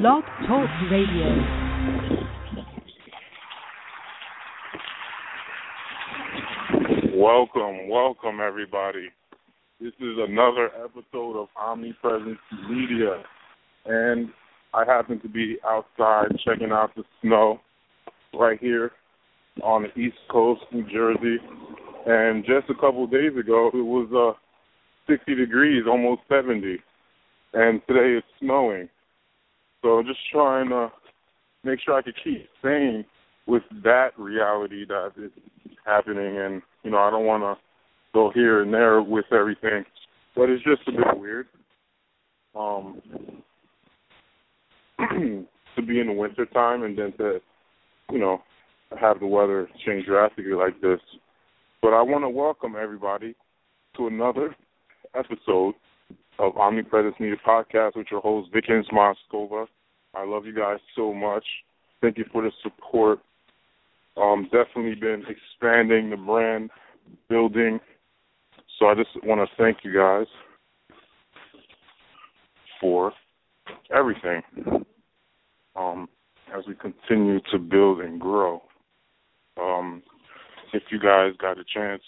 Blog Talk Radio. Welcome, welcome everybody. This is another episode of Omnipresence Media. And I happen to be outside checking out the snow right here on the East Coast, New Jersey. And just a couple days ago, it was uh, 60 degrees, almost 70. And today it's snowing. So I'm just trying to make sure I can keep sane with that reality that is happening. And, you know, I don't want to go here and there with everything. But it's just a bit weird. Um, to be in the winter time and then to, you know, have the weather change drastically like this. But I want to welcome everybody to another episode of Omnipresence Media Podcast with your host, Vikens Moskova. I love you guys so much. Thank you for the support. Um, definitely been expanding the brand, building. So I just want to thank you guys for everything um, as we continue to build and grow. Um, if you guys got a chance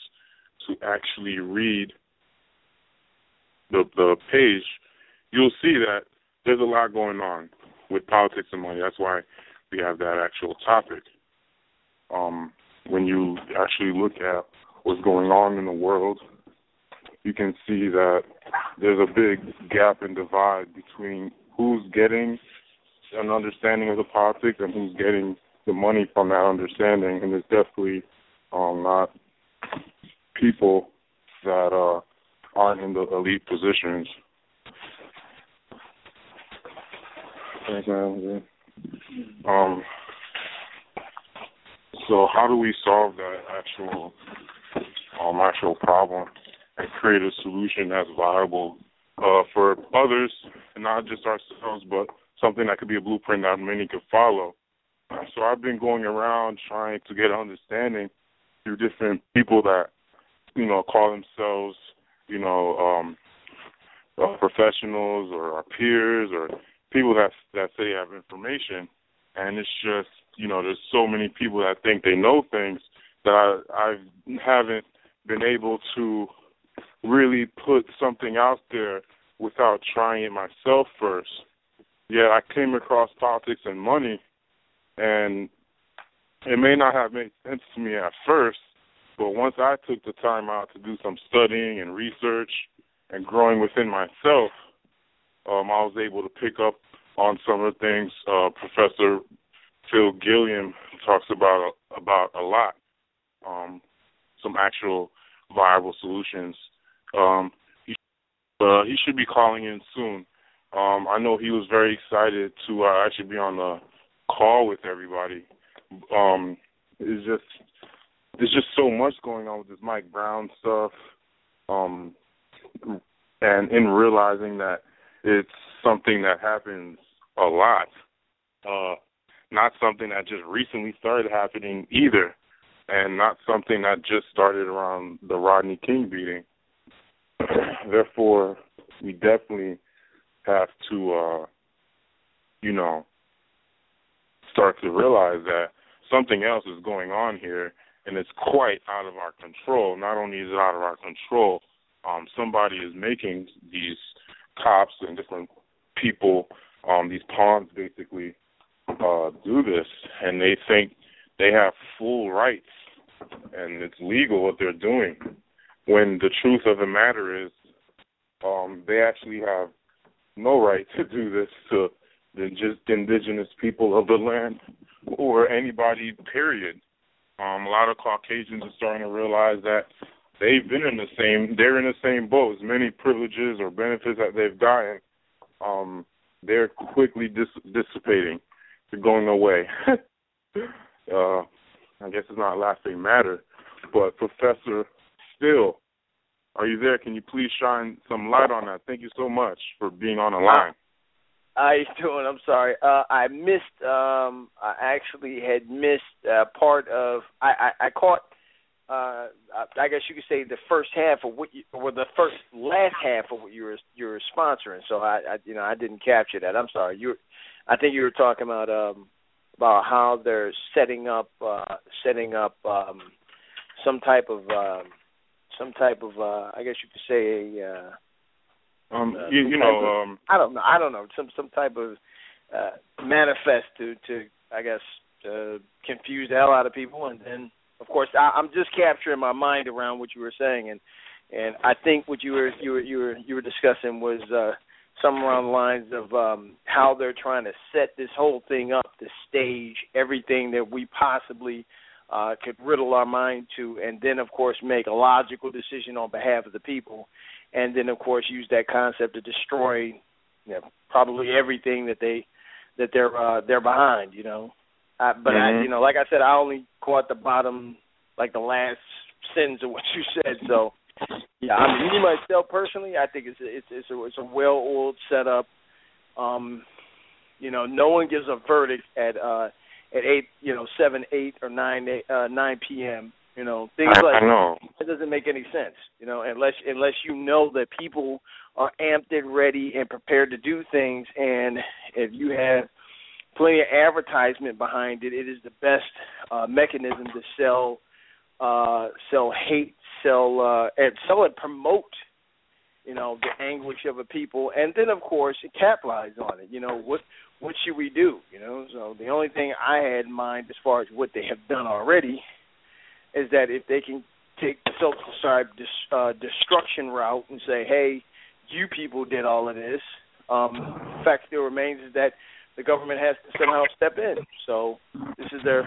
to actually read the the page, you'll see that there's a lot going on with politics and money. That's why we have that actual topic. Um, when you actually look at what's going on in the world, you can see that there's a big gap and divide between who's getting an understanding of the politics and who's getting the money from that understanding, and it's definitely um, not people that uh, aren't in the elite positions. Um, so how do we solve that actual um, actual problem and create a solution that's viable uh, for others and not just ourselves, but something that could be a blueprint that many could follow. So I've been going around trying to get understanding through different people that you know call themselves you know um, professionals or our peers or people that that say have information, and it's just you know there's so many people that think they know things that I I haven't been able to really put something out there without trying it myself first. Yeah, I came across politics and money, and it may not have made sense to me at first, but once I took the time out to do some studying and research and growing within myself, um, I was able to pick up on some of the things uh, Professor Phil Gillon talks about about a lot. Um, some actual viable solutions. Um, he, uh, he should be calling in soon. Um, I know he was very excited to uh, actually be on the call with everybody. Um, it's just there's just so much going on with this Mike Brown stuff, um, and in realizing that it's something that happens a lot, uh, not something that just recently started happening either, and not something that just started around the Rodney King beating. Therefore, we definitely have to, uh, you know, start to realize that something else is going on here, and it's quite out of our control. Not only is it out of our control, um, somebody is making these cops and different people, um, these pawns basically, uh, do this, and they think they have full rights and it's legal what they're doing. When the truth of the matter is, um, they actually have no right to do this to the just indigenous people of the land or anybody. Period. Um, a lot of Caucasians are starting to realize that they've been in the same, they're in the same boat. As many privileges or benefits that they've gotten, um, they're quickly dis- dissipating, they're going away. uh, I guess it's not a lasting matter. But Professor Still, are you there? Can you please shine some light on that? Thank you so much for being on the line. How you doing? I'm sorry. Uh, I missed. Um, I actually had missed uh, part of. I, I, I caught. Uh, I guess you could say the first half of what you, or the first last half of what you were you were sponsoring. So I, I, you know, I didn't capture that. I'm sorry. You, I think you were talking about um about how they're setting up uh setting up um some type of um some type of uh I guess you could say a uh um uh, you, you know of, um I don't know I don't know some some type of uh manifest to to I guess uh confuse the hell out of people. And then of course I, I'm just capturing my mind around what you were saying. And and I think what you were you were you were you were discussing was uh some around the lines of um how they're trying to set this whole thing up to stage everything that we possibly uh could riddle our mind to and then of course make a logical decision on behalf of the people and then of course use that concept to destroy you know probably everything that they that they're uh they're behind you know uh, but mm-hmm. I you know like I said I only caught the bottom like the last sentence of what you said so yeah, I mean, me myself personally, I think it's it's it's a, it's a well-oiled setup. Um, you know, no one gives a verdict at uh at eight, you know, seven, eight, or nine, eight, uh, nine p.m. You know, things I, like I know. that doesn't make any sense. You know, unless unless you know that people are amped and ready and prepared to do things, and if you have plenty of advertisement behind it, it is the best uh, mechanism to sell uh, sell hate, sell uh, and sell and promote, you know, the anguish of a people, and then of course it capitalize on it. You know what what should we do? You know, so the only thing I had in mind as far as what they have done already is that if they can take the self-described dis- uh, destruction route and say, hey, you people did all of this. Um, the fact still remains is that the government has to somehow step in. So this is their,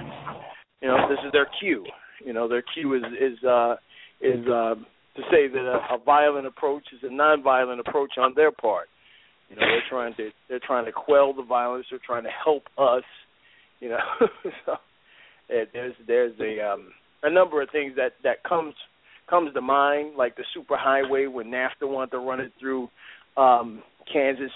you know, this is their cue. You know, their cue is is uh, is uh, to say that a, a violent approach is a nonviolent approach on their part. You know, they're trying to they're trying to quell the violence. They're trying to help us. You know, so there's there's a um, a number of things that that comes comes to mind, like the superhighway when NAFTA wanted to run it through um, Kansas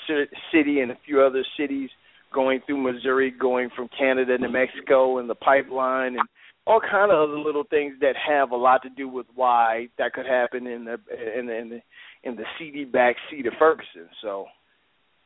City and a few other cities, going through Missouri, going from Canada to Mexico, and the pipeline and all kind of other little things that have a lot to do with why that could happen in the in the in the, CD back seat of Ferguson. So.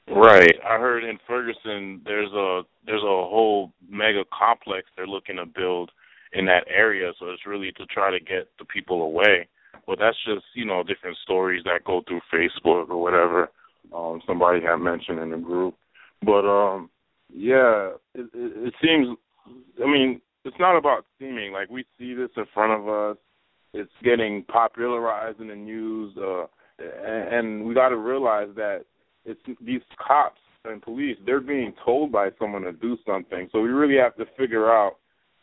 Right. I heard in Ferguson there's a there's a whole mega complex they're looking to build in that area, so it's really to try to get the people away. But that's just, you know, different stories that go through Facebook or whatever. Um somebody had mentioned in the group. But um yeah, it, it, it seems I mean, it's not about seeming like we see this in front of us. It's getting popularized in the news, uh, and, and we got to realize that it's these cops and police. They're being told by someone to do something, so we really have to figure out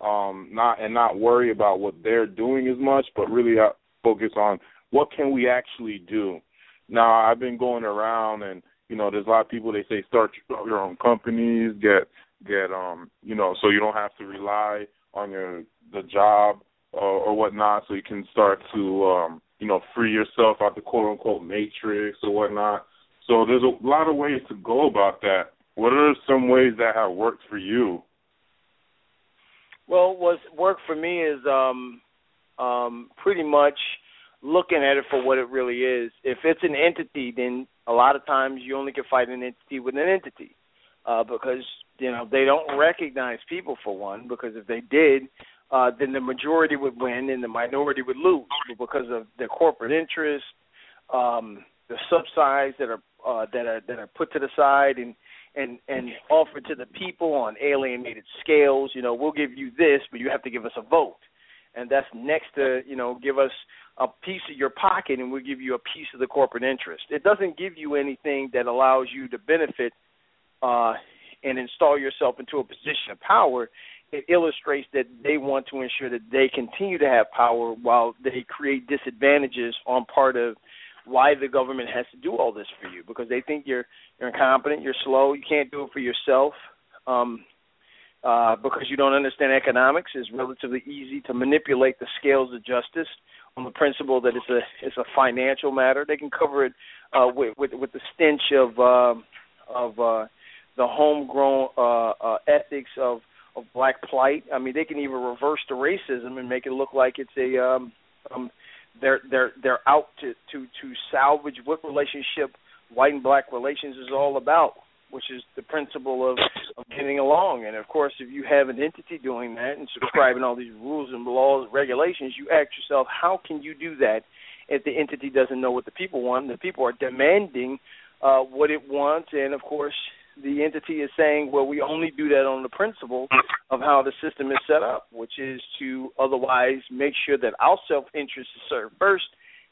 um, not and not worry about what they're doing as much, but really focus on what can we actually do. Now, I've been going around and you know, there's a lot of people they say start your own companies, get get um you know so you don't have to rely on your the job or, or whatnot so you can start to um you know free yourself out the quote unquote matrix or whatnot. So there's a lot of ways to go about that. What are some ways that have worked for you well what's worked for me is um um pretty much looking at it for what it really is. If it's an entity then a lot of times you only can fight an entity with an entity. Uh, because you know they don't recognize people for one because if they did uh then the majority would win and the minority would lose because of the corporate interest um the subsides that are uh that are that are put to the side and and and offered to the people on alienated scales you know we'll give you this but you have to give us a vote. And that's next to you know give us a piece of your pocket and we'll give you a piece of the corporate interest. It doesn't give you anything that allows you to benefit uh and install yourself into a position of power, it illustrates that they want to ensure that they continue to have power while they create disadvantages on part of why the government has to do all this for you because they think you're you're incompetent, you're slow, you can't do it for yourself. Um uh, because you don't understand economics, it's relatively easy to manipulate the scales of justice on the principle that it's a it's a financial matter. They can cover it uh, with, with with the stench of uh, of uh, the homegrown uh, uh, ethics of of black plight. I mean, they can even reverse the racism and make it look like it's a um, um, they're they're they're out to to to salvage what relationship white and black relations is all about. which is the principle of, of getting along. And of course, if you have an entity doing that and subscribing all these rules and laws, regulations, you ask yourself, how can you do that if the entity doesn't know what the people want? The people are demanding uh, what it wants, and of course, the entity is saying, well, we only do that on the principle of how the system is set up, which is to otherwise make sure that our self interest is served first,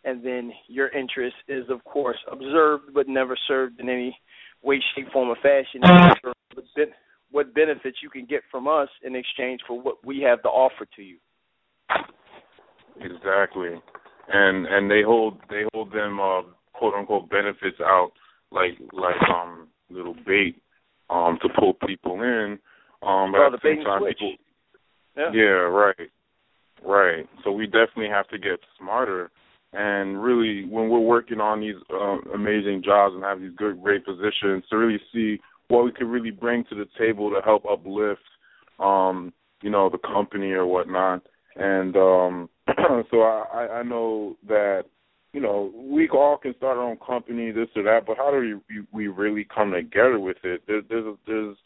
and then your interest is, of course, observed but never served in any way, shape, form, or fashion. What benefits you can get from us in exchange for what we have to offer to you. Exactly, and and they hold they hold them uh, quote unquote benefits out like like um little bait um to pull people in. Um, but oh, at the, the same time, switch. people. Yeah. yeah, right, right. So we definitely have to get smarter. And really, when we're working on these uh, amazing jobs and have these good, great positions, to really see what we could really bring to the table to help uplift, um, you know, the company or whatnot. And um, so I, I know that you know, we all can start our own company, this or that, but how do we we really come together with it? There, there's there's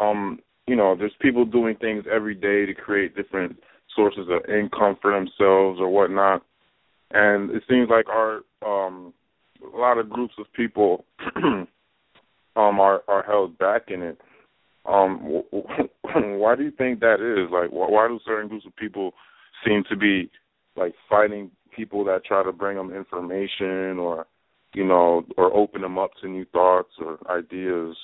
um you know there's people doing things every day to create different sources of income for themselves or whatnot, and it seems like our um a lot of groups of people um are are held back in it. Um, why do you think that is? Like, why do certain groups of people seem to be like fighting people that try to bring them information or you know or open them up to new thoughts or ideas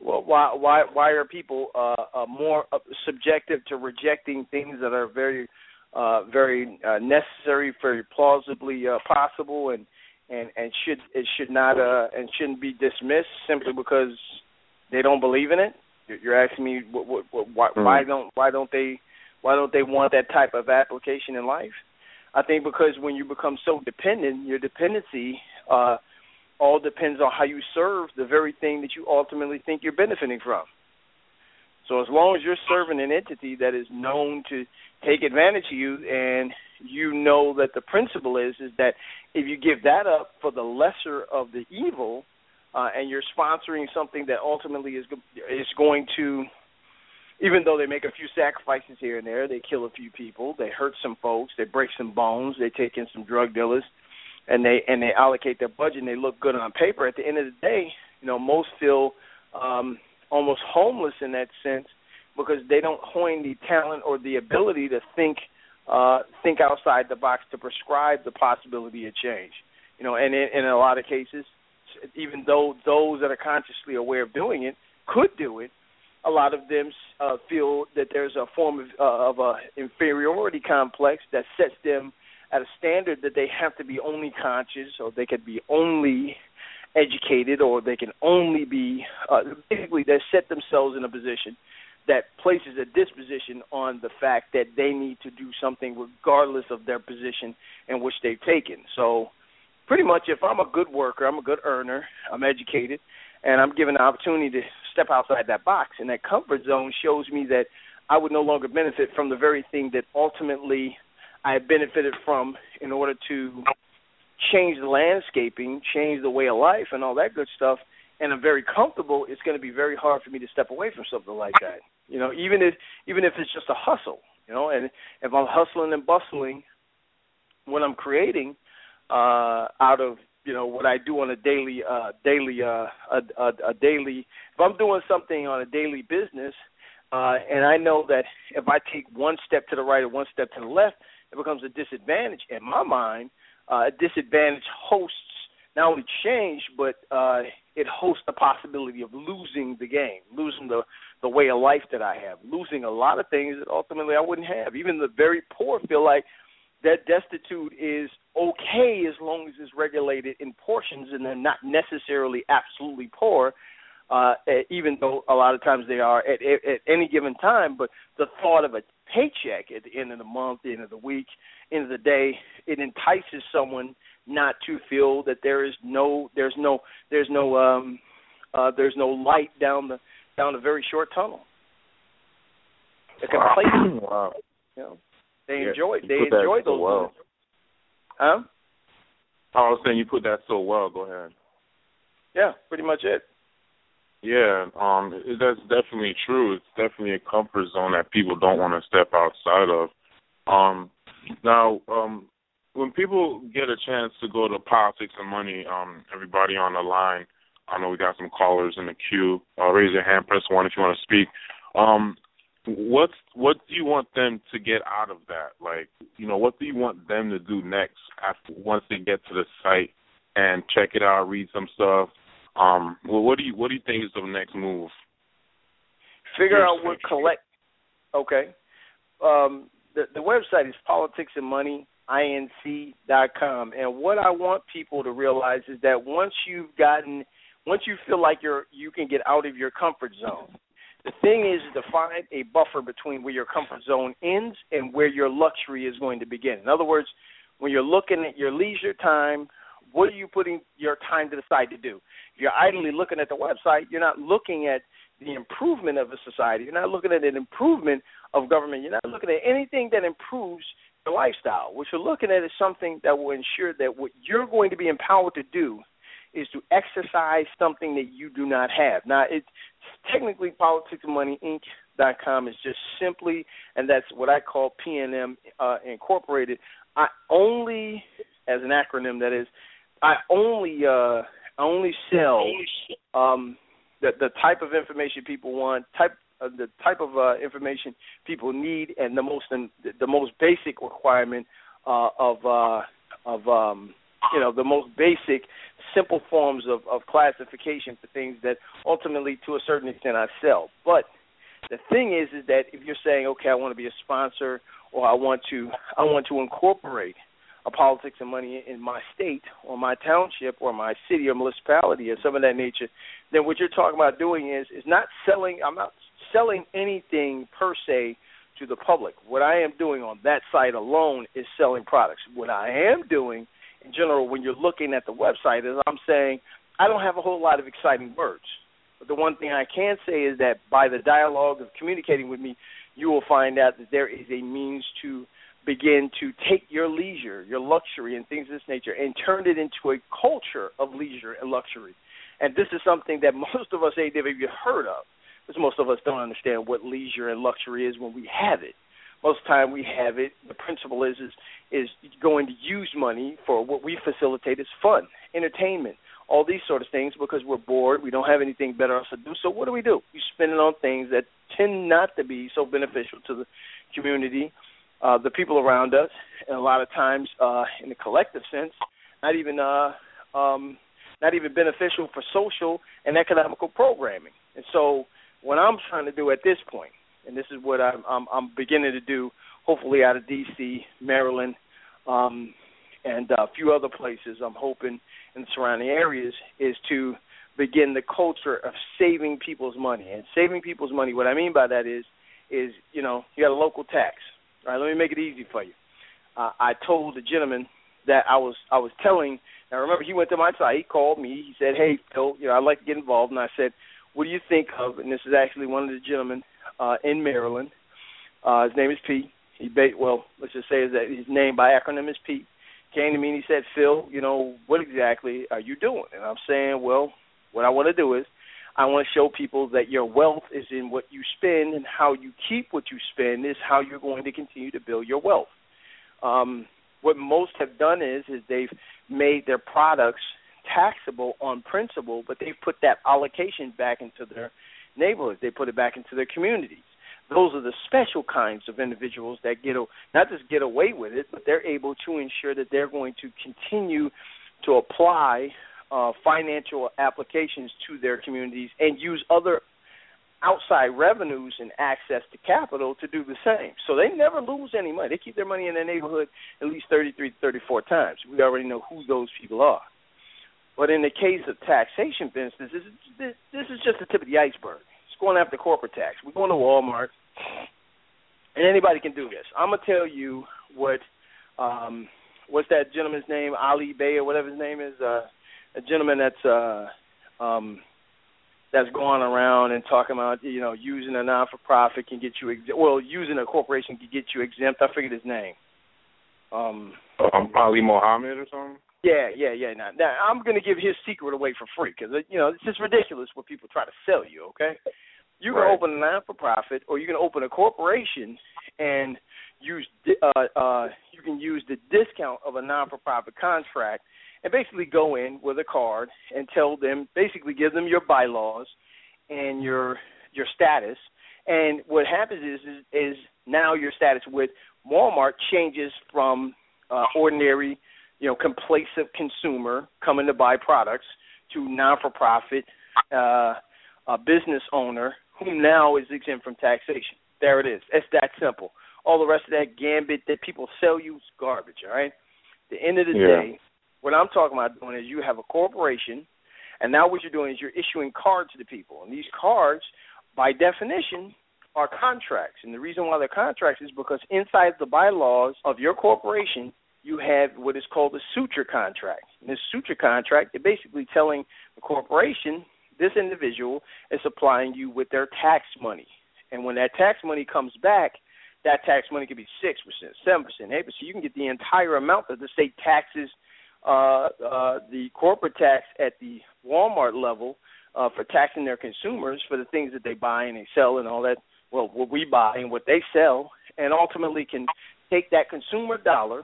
well why why why are people uh, uh more subjective to rejecting things that are very uh very uh, necessary very plausibly uh, possible and and and should it should not uh and shouldn't be dismissed simply because they don't believe in it you're asking me what, what, what, why, mm. why don't why don't they why don't they want that type of application in life? I think because when you become so dependent, your dependency uh, all depends on how you serve the very thing that you ultimately think you're benefiting from. So as long as you're serving an entity that is known to take advantage of you, and you know that the principle is is that if you give that up for the lesser of the evil, uh, and you're sponsoring something that ultimately is is going to even though they make a few sacrifices here and there, they kill a few people, they hurt some folks, they break some bones, they take in some drug dealers, and they and they allocate their budget and they look good on paper. At the end of the day, you know, most feel um, almost homeless in that sense because they don't hone the talent or the ability to think uh, think outside the box to prescribe the possibility of change. You know, and in, in a lot of cases, even though those that are consciously aware of doing it could do it, a lot of them uh, feel that there's a form of, uh, of a inferiority complex that sets them at a standard that they have to be only conscious or they could be only educated or they can only be uh, basically they set themselves in a position that places a disposition on the fact that they need to do something regardless of their position in which they've taken. So pretty much if I'm a good worker, I'm a good earner, I'm educated, and I'm given the opportunity to step outside that box and that comfort zone shows me that I would no longer benefit from the very thing that ultimately I benefited from in order to change the landscaping, change the way of life, and all that good stuff. And I'm very comfortable. It's going to be very hard for me to step away from something like that. You know, even if even if it's just a hustle. You know, and if I'm hustling and bustling, what I'm creating uh, out of you know what I do on a daily uh daily uh a, a, a daily if I'm doing something on a daily business uh and I know that if I take one step to the right or one step to the left it becomes a disadvantage. In my mind uh a disadvantage hosts not only change but uh it hosts the possibility of losing the game losing the the way of life that I have losing a lot of things that ultimately I wouldn't have. Even the very poor feel like that destitute is okay as long as it's regulated in portions and they're not necessarily absolutely poor, uh, even though a lot of times they are at, at, any given time. But the thought of a paycheck at the end of the month, the end of the week, end of the day, it entices someone not to feel that there is no, there's no, there's no, um, uh, there's no light down the down a very short tunnel. A complacent. wow. You know. They yeah, enjoy they enjoy those so well. Huh? I was saying you put that so well. Go ahead. yeah, pretty much it. Yeah, um, that's definitely true. It's definitely a comfort zone that people don't want to step outside of. Um, now, um, when people get a chance to go to politics and money, um, everybody on the line, I know we got some callers in the queue. Uh, raise your hand, press one if you want to speak. Um, what's what do you want them to get out of that? Like, you know, what do you want them to do next after once they get to the site and check it out, read some stuff, um, well, what do you what do you think is the next move? Figure out what collect. Okay. Um, the the website is politics and money com, and what I want people to realize is that once you've gotten, once you feel like you're you can get out of your comfort zone. The thing is to find a buffer between where your comfort zone ends and where your luxury is going to begin. In other words, when you're looking at your leisure time, what are you putting your time to the side to do? If you're idly looking at the website, you're not looking at the improvement of a society. You're not looking at an improvement of government. You're not looking at anything that improves your lifestyle. What you're looking at is something that will ensure that what you're going to be empowered to do is to exercise something that you do not have. Now, it's technically politics and money inc dot com is just simply, and that's what I call PNM uh, Incorporated. I only, as an acronym, that is, I only uh, only sell um, the the type of information people want, type uh, the type of uh, information people need, and the most the most basic requirement uh, of uh, of um, you know the most basic simple forms of, of classification for things that ultimately to a certain extent I sell. But the thing is is that if you're saying, okay, I want to be a sponsor or I want to I want to incorporate of politics and money in my state or my township or my city or municipality or some of that nature, then what you're talking about doing is is not selling. I'm not selling anything per se to the public. What I am doing on that site alone is selling products. What I am doing in general, when you're looking at the website, is I'm saying I don't have a whole lot of exciting words. But the one thing I can say is that by the dialogue of communicating with me, you will find out that there is a means to begin to take your leisure, your luxury, and things of this nature, and turn it into a culture of leisure and luxury. And this is something that most of us ain't never even heard of, because most of us don't understand what leisure and luxury is when we have it. Most of the time we have it. The principle is is is going to use money for what we facilitate is fun, entertainment, all these sort of things because we're bored, we don't have anything better else to do. So what do we do? We spend it on things that tend not to be so beneficial to the community uh, the people around us, and a lot of times, uh, in the collective sense, not even uh, um, not even beneficial for social and economical programming. And so, what I'm trying to do at this point, and this is what I'm, I'm, I'm beginning to do, hopefully out of D.C., Maryland, um, and a few other places, I'm hoping in the surrounding areas, is to begin the culture of saving people's money. And saving people's money, what I mean by that is, is you know, you got a local tax all right, let me make it easy for you. Uh, I told the gentleman that I was I was telling. Now remember, he went to my site. He called me. He said, "Hey, Phil, you know, I'd like to get involved." And I said, "What do you think of?" And this is actually one of the gentlemen uh, in Maryland. Uh, his name is Pete. He ba- well, let's just say that his name by acronym is Pete. Came to me and he said, "Phil, you know, what exactly are you doing?" And I'm saying, "Well, what I want to do is I want to show people that your wealth is in what you spend, and how you keep what you spend is how you're going to continue to build your wealth. Um, what most have done is is they've made their products taxable on principle, but they've put that allocation back into their neighborhoods. They put it back into their communities. Those are the special kinds of individuals that get not just get away with it, but they're able to ensure that they're going to continue to apply uh, financial applications to their communities and use other outside revenues and access to capital to do the same. So they never lose any money. They keep their money in their neighborhood at least 33 34 times. We already know who those people are. But in the case of taxation this is, this is just the tip of the iceberg. It's going after corporate tax. We're going to Walmart, and anybody can do this. I'm gonna tell you what um, what's that gentleman's name, Ali Bay or whatever his name is. Uh, a gentleman that's uh um that's going around and talking about you know using a non for profit can get you ex- well using a corporation can get you exempt. I forget his name. Um, um Ali Mohammed or something. Yeah, yeah, yeah. Now, now I'm going to give his secret away for free because you know it's just ridiculous what people try to sell you. Okay, you can Right. open a non-for-profit or you can open a corporation and use uh, uh, you can use the discount of a non-for-profit contract and basically go in with a card and tell them basically give them your bylaws and your your status and what happens is is, is now your status with Walmart changes from uh, ordinary you know complacent consumer coming to buy products to non-for-profit uh, a business owner who now is exempt from taxation. There it is. It's that simple. All the rest of that gambit that people sell you is garbage. All right. At the end of the Yeah. day, what I'm talking about doing is you have a corporation, and now what you're doing is you're issuing cards to the people, and these cards, by definition, are contracts. And the reason why they're contracts is because inside the bylaws of your corporation, you have what is called a suture contract. This suture contract, they're basically telling the corporation this individual is supplying you with their tax money. And when that tax money comes back, that tax money could be six percent, seven percent, eight percent. You can get the entire amount that the state taxes uh, uh, the corporate tax at the Walmart level uh, for taxing their consumers for the things that they buy and they sell and all that. Well, what we buy and what they sell, and ultimately can take that consumer dollar.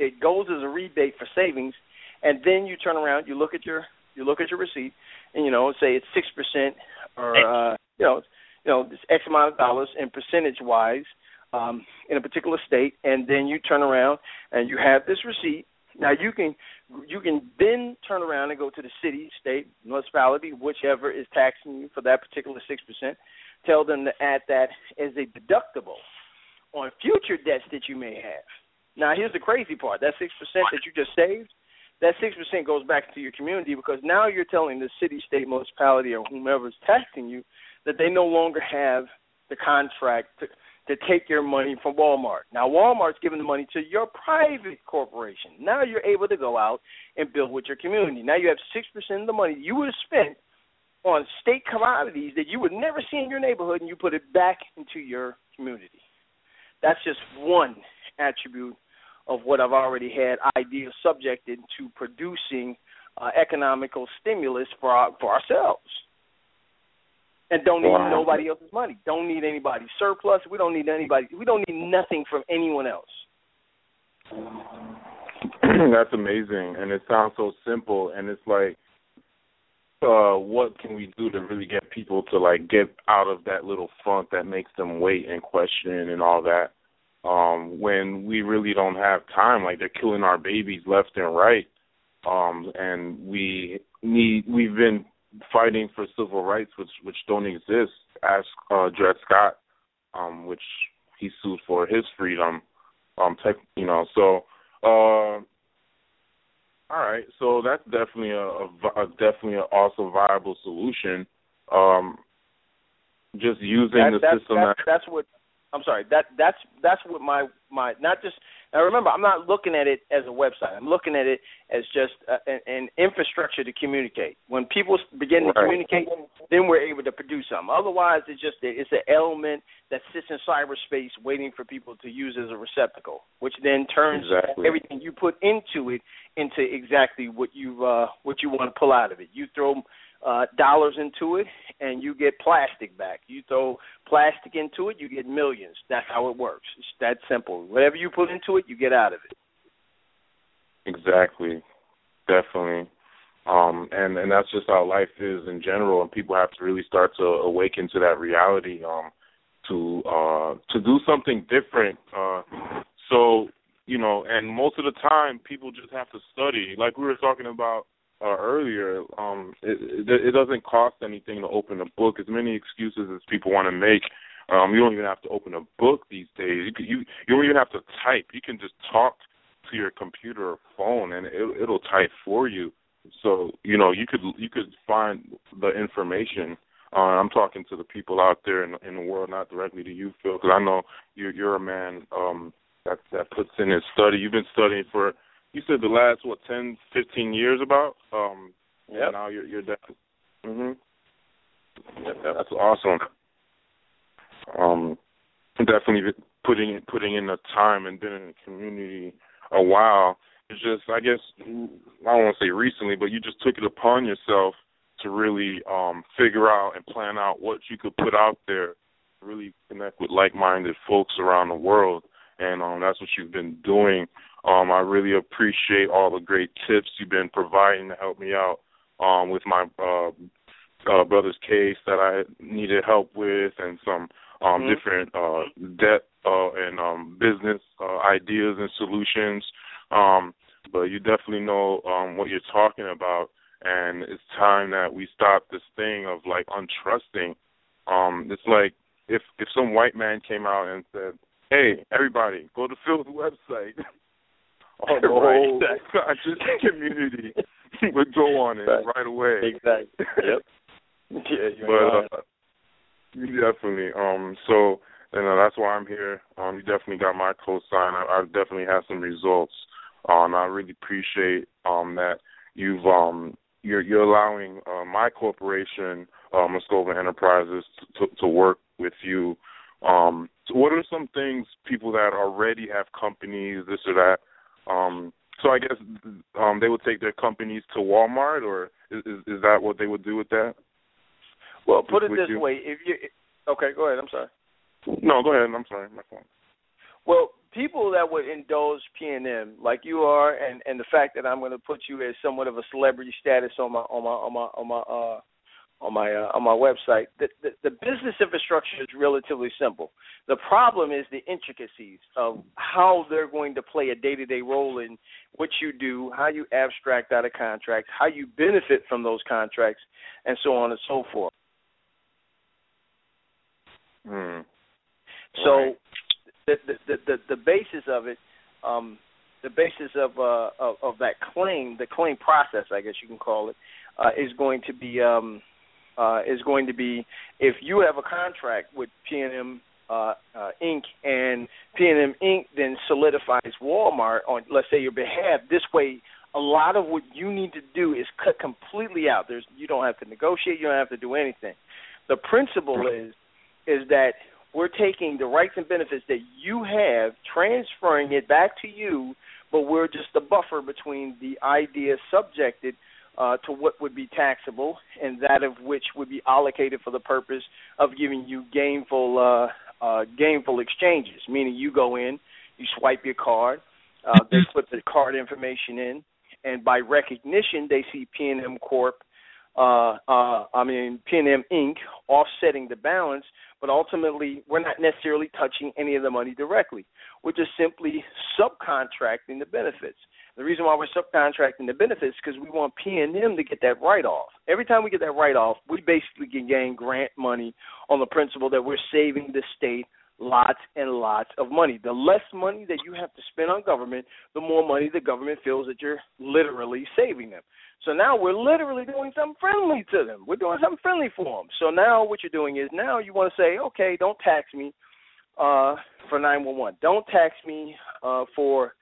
It goes as a rebate for savings, and then you turn around, you look at your you look at your receipt, and you know say it's six percent or uh, you know you know this X amount of dollars and percentage wise um, in a particular state, and then you turn around and you have this receipt. Now you can you can then turn around and go to the city, state, municipality, whichever is taxing you for that particular six percent. Tell them to add that as a deductible on future debts that you may have. Now here's the crazy part: that six percent that you just saved, that six percent goes back to your community because now you're telling the city, state, municipality, or whomever is taxing you that they no longer have the contract to, to take your money from Walmart. Now Walmart's giving the money to your private corporation. Now you're able to go out and build with your community. Now you have six percent of the money you would have spent on state commodities that you would never see in your neighborhood, and you put it back into your community. That's just one attribute of what I've already had ideas subjected to producing uh, economical stimulus for our, for ourselves. And don't need Wow. nobody else's money. Don't need anybody's surplus. We don't need anybody. We don't need nothing from anyone else. That's amazing, and it sounds so simple. And it's like, uh, what can we do to really get people to like get out of that little funk that makes them wait and question and all that? Um, when we really don't have time, like they're killing our babies left and right, um, and we need. We've been fighting for civil rights, which which don't exist. Ask uh, Dred Scott, um, which he sued for his freedom. Um, tech, you know, so. Uh, all right, so that's definitely a, a, a definitely an also viable solution. Um, just using That, the that's, system that's, that that's what I'm sorry. That that's that's what my my not just now. Remember, I'm not looking at it as a website. I'm looking at it as just uh, an, an infrastructure to communicate. When people begin to communicate, then we're able to produce something. Otherwise, it's just a, it's an element that sits in cyberspace waiting for people to use as a receptacle, which then turns Exactly. everything you put into it into exactly what you uh, what you want to pull out of it. You throw uh, dollars into it, and you get plastic back. You throw plastic into it, you get millions. That's how it works. It's that simple. Whatever you put into it, you get out of it. Exactly, definitely, um, and and that's just how life is in general, and people have to really start to awaken to that reality, um, to uh, to do something different. Uh, so you know, and most of the time, people just have to study, like we were talking about uh, earlier. Um, it, it, it doesn't cost anything to open a book. As many excuses as people want to make. Um, you don't even have to open a book these days. You you you don't even have to type. You can just talk to your computer or phone and it, it'll type for you. So you know you could you could find the information. Uh, I'm talking to the people out there in, in the world, not directly to you, Phil, because I know you're you're a man um, that that puts in his study. You've been studying for you said the last what ten, fifteen years about. Um, Yep. and Now you're you're definitely. Mhm. That's awesome. Um, definitely putting putting in the time and been in the community a while. It's just I guess I don't want to say recently, but you just took it upon yourself to really um figure out and plan out what you could put out there, really connect with like-minded folks around the world, and um that's what you've been doing. Um, I really appreciate all the great tips you've been providing to help me out um, with my uh, uh, brother's case that I needed help with, and some um, mm-hmm. different uh, debt uh, and um, business uh, ideas and solutions. Um, but you definitely know um, what you're talking about, and it's time that we stop this thing of like untrusting. Um, it's like if if some white man came out and said, "Hey, everybody, go to Phil's website." The whole conscious community would go on it right, right away. Exactly. Yep. yeah, but uh, definitely. Um, so you know that's why I'm here. Um, you definitely got my cosign. I, I definitely have some results. Um, I really appreciate um that you've um you're you're allowing uh, my corporation, uh, Moscova Enterprises, to, to, to work with you. Um, so what are some things people that already have companies, this or that? Um, so I guess um, they would take their companies to Walmart, or is, is, that what they would do with that? Well, put it this you? way: if you okay, go ahead. I'm sorry. No, go ahead. I'm sorry. My phone. Well, people that would indulge P and M like you are, and and the fact that I'm going to put you as somewhat of a celebrity status on my on my on my on my uh on my uh, on my website. The, the the business infrastructure is relatively simple. The problem is the intricacies of how they're going to play a day-to-day role in what you do, how you abstract out of contracts, how you benefit from those contracts, and so on and so forth. Hmm. So, right. the, the the the basis of it, um, the basis of uh of, of that claim, the claim process, I guess you can call it, uh, is going to be um uh, is going to be if you have a contract with PNM uh, uh, Inc. and PNM Inc. then solidifies Walmart on, let's say, your behalf. This way, a lot of what you need to do is cut completely out. There's you don't have to negotiate. You don't have to do anything. The principle is is that we're taking the rights and benefits that you have, transferring it back to you, but we're just the buffer between the idea subjected uh, to what would be taxable, and that of which would be allocated for the purpose of giving you gainful uh, uh, gainful exchanges. Meaning, you go in, you swipe your card, uh, they put the card information in, and by recognition, they see PNM Corp. Uh, uh, I mean PNM Inc. offsetting the balance, but ultimately we're not necessarily touching any of the money directly. We're just simply subcontracting the benefits. The reason why we're subcontracting the benefits is because we want P&M to get that write-off. Every time we get that write-off, we basically can gain grant money on the principle that we're saving the state lots and lots of money. The less money that you have to spend on government, the more money the government feels that you're literally saving them. So now we're literally doing something friendly to them. We're doing something friendly for them. So now what you're doing is now you want to say, okay, don't tax me uh, for 911. Don't tax me uh, for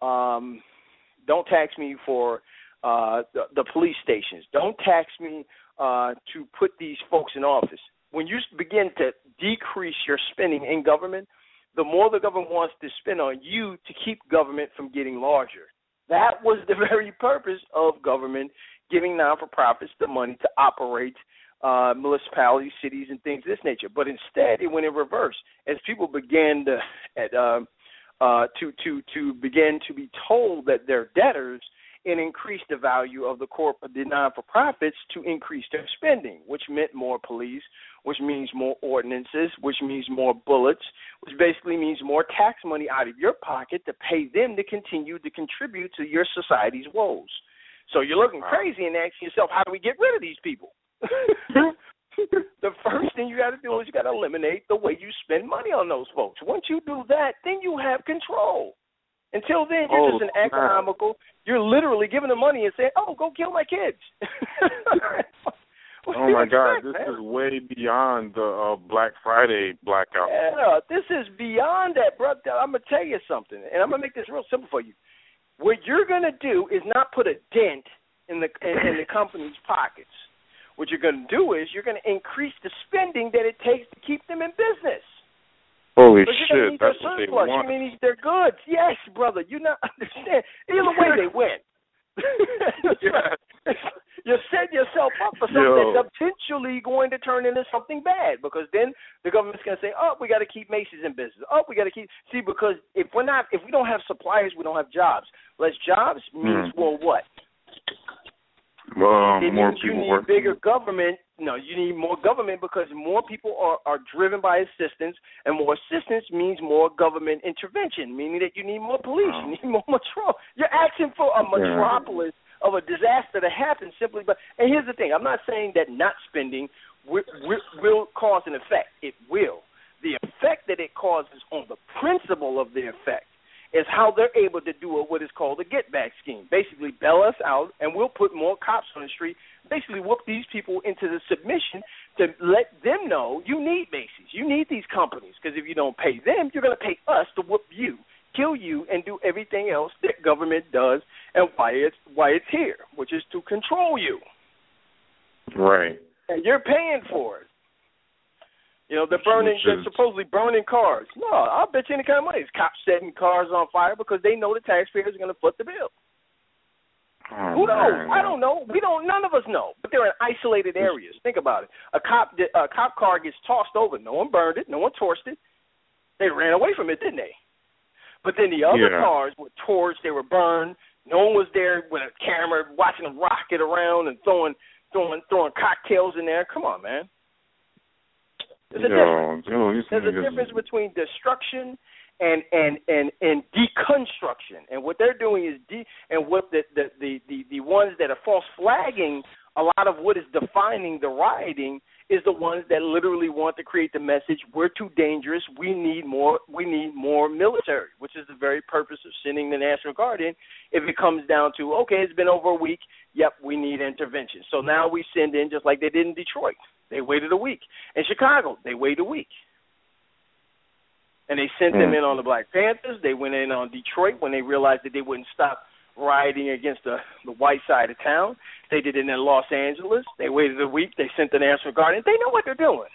um, don't tax me for uh, the, the police stations. Don't tax me uh, to put these folks in office. When you begin to decrease your spending in government, the more the government wants to spend on you to keep government from getting larger. That was the very purpose of government giving non for profits the money to operate uh, municipalities, cities, and things of this nature. But instead, it went in reverse as people began to at, uh, uh, to to to begin to be told that they're debtors and increase the value of the corp the non for profits to increase their spending, which meant more police, which means more ordinances, which means more bullets, which basically means more tax money out of your pocket to pay them to continue to contribute to your society's woes. So you're looking crazy and asking yourself, how do we get rid of these people? the first thing you got to do is you got to eliminate the way you spend money on those folks. Once you do that, then you have control. Until then, you're oh, just an economical. You're literally giving them money and saying, "Oh, go kill my kids." oh my God, this man? is way beyond the uh, Black Friday blackout. Yeah, this is beyond that, bro. I'm gonna tell you something, and I'm gonna make this real simple for you. What you're gonna do is not put a dent in the in, in the company's pockets. What you're going to do is you're going to increase the spending that it takes to keep them in business. Holy shit, that's what they want. You mean their goods? Yes, brother. You not understand. Either way, they win. You're setting yourself up for something Yo. that's potentially going to turn into something bad because then the government's going to say, "Oh, we got to keep Macy's in business. Oh, we got to keep see because if we're not, if we don't have suppliers, we don't have jobs. Less jobs means mm. well, what? Um, well, it more people you need work. bigger government. No, you need more government because more people are are driven by assistance, and more assistance means more government intervention, meaning that you need more police, you oh. need more metro. You're asking for a metropolis of a disaster to happen simply but and here's the thing i'm not saying that not spending will, will, will cause an effect it will the effect that it causes on the principle of the effect is how they're able to do what is called a get back scheme basically bail us out and we'll put more cops on the street basically whoop these people into the submission to let them know you need Macy's, you need these companies because if you don't pay them, you're going to pay us to whoop you kill you and do everything else that government does and why it's why it's here, which is to control you. Right. And you're paying for it. You know, they're burning they're supposedly burning cars. No, I'll bet you any kind of money. It's cops setting cars on fire because they know the taxpayers are gonna foot the bill. Oh, Who knows? man. I don't know. We don't. None of us know. But they're in isolated areas. Think about it. A cop, a cop car gets tossed over. No one burned it. No one torched it. They ran away from it, didn't they? But then the other yeah. cars were torched, they were burned. No one was there with a camera watching them rocket around and throwing throwing throwing cocktails in there. Come on, man. There's a yo, difference. Yo, There's a difference between destruction and and and and deconstruction. And what they're doing is de and what the the the the, the ones that are false flagging a lot of what is defining the rioting is the ones that literally want to create the message we're too dangerous. We need more we need more military which is the very purpose of sending the national guard in. If it comes down to okay it's been over a week yep we need intervention. So now we send in just like they did in detroit. They waited a week. In chicago they waited a week. And they sent them Mm. in on the black panthers. They went in on detroit when they realized that they wouldn't stop rioting against the the white side of town. They did it in Los Angeles. They waited a week. They sent the National Guard in. They know what they're doing.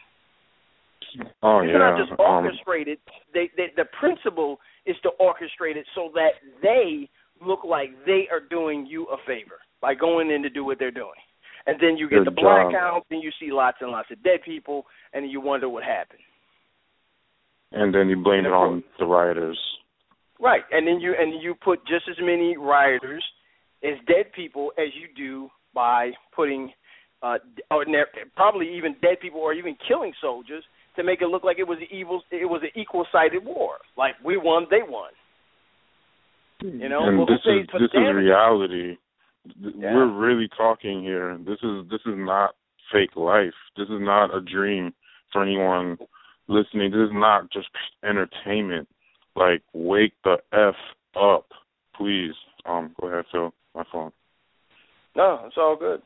Oh it's yeah. not just um, orchestrated. They, they the principle is to orchestrate it so that they look like they are doing you a favor by going in to do what they're doing. And then you get the job. blackouts, and you see lots and lots of dead people, and you wonder what happened. and then you blame it on the rioters. Right, and then you and you put just as many rioters as dead people as you do by putting, uh, probably even dead people or even killing soldiers to make it look like it was an evil, it was an equal sided war. Like we won, they won. You know, and this is this the is reality. Yeah. We're really talking here. This is this is not fake life. This is not a dream for anyone listening. This is not just entertainment. Like wake the f up, please. Um, go ahead, Phil. My phone. No, it's all good.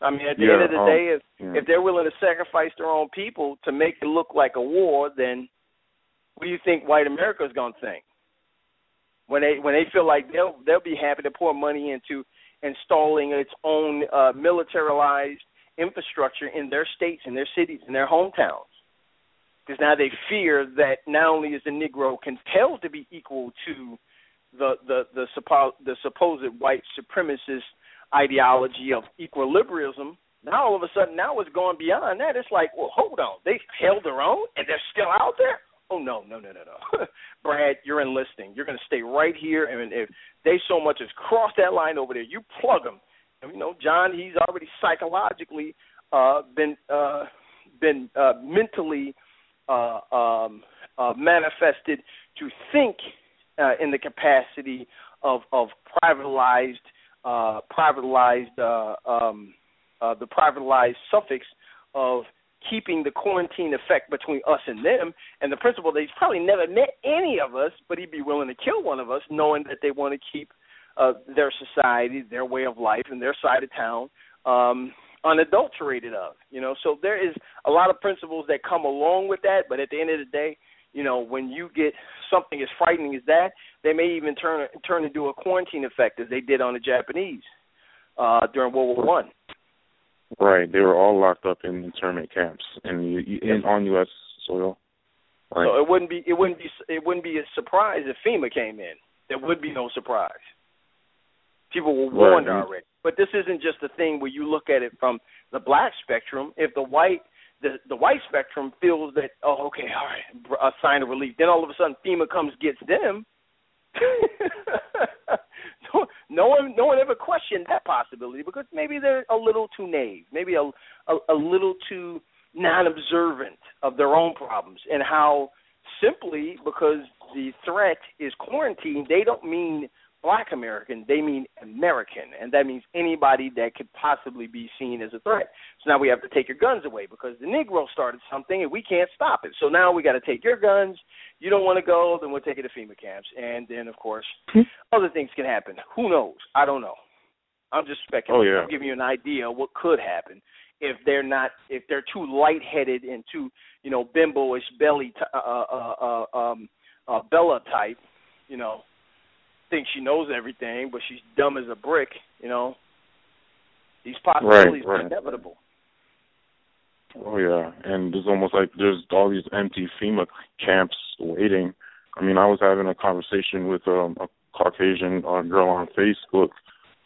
I mean, at the Yeah, end of the um, day, if yeah. if they're willing to sacrifice their own people to make it look like a war, then what do you think white America's going to think? When they when they feel like they'll they'll be happy to pour money into installing its own uh, militarized infrastructure in their states, in their cities, in their hometowns. Because now they fear that not only is the Negro compelled to be equal to the the the, suppo- the supposed white supremacist ideology of equilibrium. Now all of a sudden, now it's gone beyond that. It's like, well, hold on, they held their own and they're still out there. Oh no, no, no, no, no, Brad, you're enlisting. You're going to stay right here, and if they so much as cross that line over there, you plug them. And, you know, John, he's already psychologically uh, been uh, been uh, mentally uh, um, uh, manifested to think uh, in the capacity of of privatized uh, privatized uh, um, uh, the privatized suffix of keeping the quarantine effect between us and them, and the principle that he's probably never met any of us, but he'd be willing to kill one of us, knowing that they want to keep uh, their society, their way of life, and their side of town um, unadulterated of. You know, so there is a lot of principles that come along with that, but at the end of the day, you know, when you get something as frightening as that, they may even turn turn into a quarantine effect as they did on the Japanese uh, during World War One. Right. They were all locked up in internment camps in, in on U.S. soil. Right. So it wouldn't be it wouldn't be it wouldn't be a surprise if FEMA came in. There would be no surprise. People were warned right. already. But this isn't just a thing where you look at it from the black spectrum. If the white the the white spectrum feels that oh okay all right a sign of relief, then all of a sudden FEMA comes gets them. no one no one ever questioned that possibility because maybe they're a little too naive, maybe a a, a little too non-observant of their own problems and how simply because the threat is quarantine, they don't mean black American, they mean American, and that means anybody that could possibly be seen as a threat. So now we have to take your guns away because the Negro started something and we can't stop it. So now we got to take your guns. You don't want to go, then we'll take you to FEMA camps, and then of course hmm. other things can happen. Who knows? I don't know. I'm just speculating. Oh, yeah. I'm giving you an idea of what could happen if they're not if they're too lightheaded and too you know bimboish belly t- uh, uh, uh, um, uh, Bella type, you know thinks she knows everything, but she's dumb as a brick. You know, these possibilities right, right. are inevitable. Oh yeah, and it's almost like there's all these empty FEMA camps waiting. I mean, I was having a conversation with um, a Caucasian uh, girl on Facebook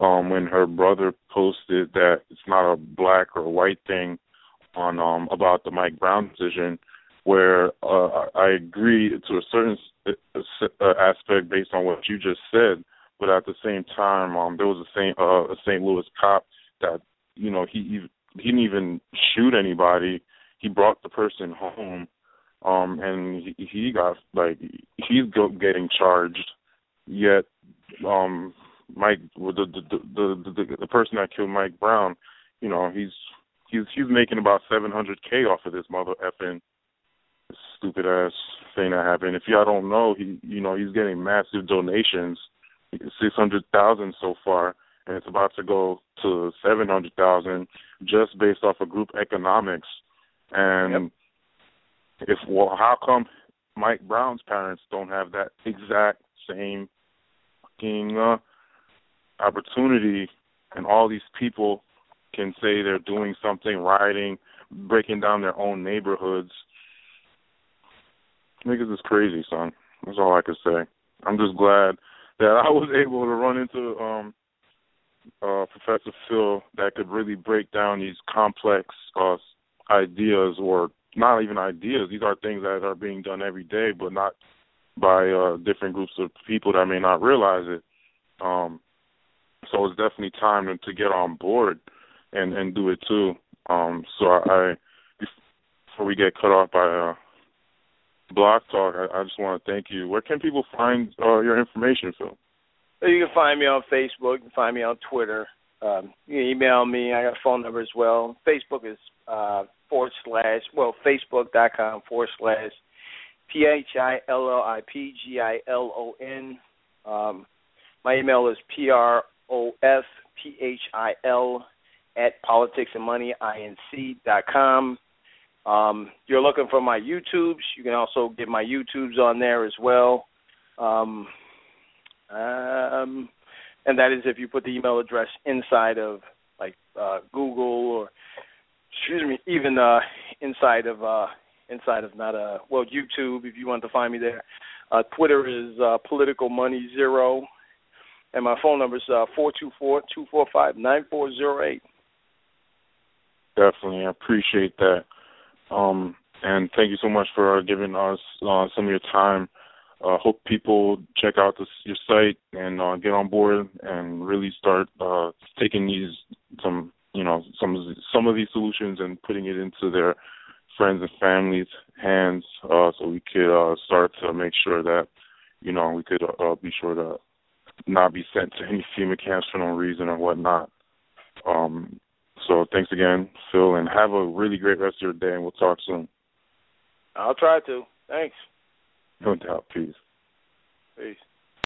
um, when her brother posted that it's not a black or white thing on um, about the Mike Brown decision, where uh, I agree to a certain uh, aspect based on what you just said, but at the same time, um, there was a Saint uh, a St. Louis cop that you know he he didn't even shoot anybody. He brought the person home, um, and he, he got like he's getting charged. Yet, um, Mike, the the, the the the the person that killed Mike Brown, you know, he's he's he's making about seven hundred k off of this mother effing stupid ass thing that happened. If y'all don't know, he you know he's getting massive donations, six hundred thousand so far, and it's about to go to seven hundred thousand just based off of group economics. And yep. if well, how come Mike Brown's parents don't have that exact same fucking uh, opportunity, and all these people can say they're doing something, rioting, breaking down their own neighborhoods niggas is crazy, son. That's all I can say. I'm just glad that I was able to run into um uh Professor Phil that could really break down these complex uh ideas or not even ideas. These are things that are being done every day but not by uh different groups of people that may not realize it. Um so it's definitely time to, to get on board and and do it too. Um so I, I before we get cut off by uh Blog Talk. I, I just want to thank you. Where can people find uh, your information, Phil? You can find me on Facebook. You can find me on Twitter. Um, you can email me. I got a phone number as well. Facebook is uh, forward slash, well, facebook.com forward slash P H I L L I P G I L O N. Um, my email is P R O F P H I L at politicsandmoneyinc dot com. Um, you're looking for my YouTubes. You can also get my YouTubes on there as well. Um, um, and that is if you put the email address inside of like uh, Google or excuse me, even uh, inside of uh, inside of not a well YouTube if you want to find me there. Uh, Twitter is uh, political money zero, and my phone number is uh, four two four two four five nine four zero eight. Definitely, I appreciate that. Um, and thank you so much for giving us uh, some of your time. Uh, hope people check out this, your site and uh, get on board and really start uh, taking these some you know some some of these solutions and putting it into their friends and families' hands, uh, so we could uh, start to make sure that you know we could uh, be sure to not be sent to any FEMA camps for no reason or whatnot. Um, so thanks again, Phil, and have a really great rest of your day, and we'll talk soon. I'll try to. Thanks. No doubt. Peace. Peace.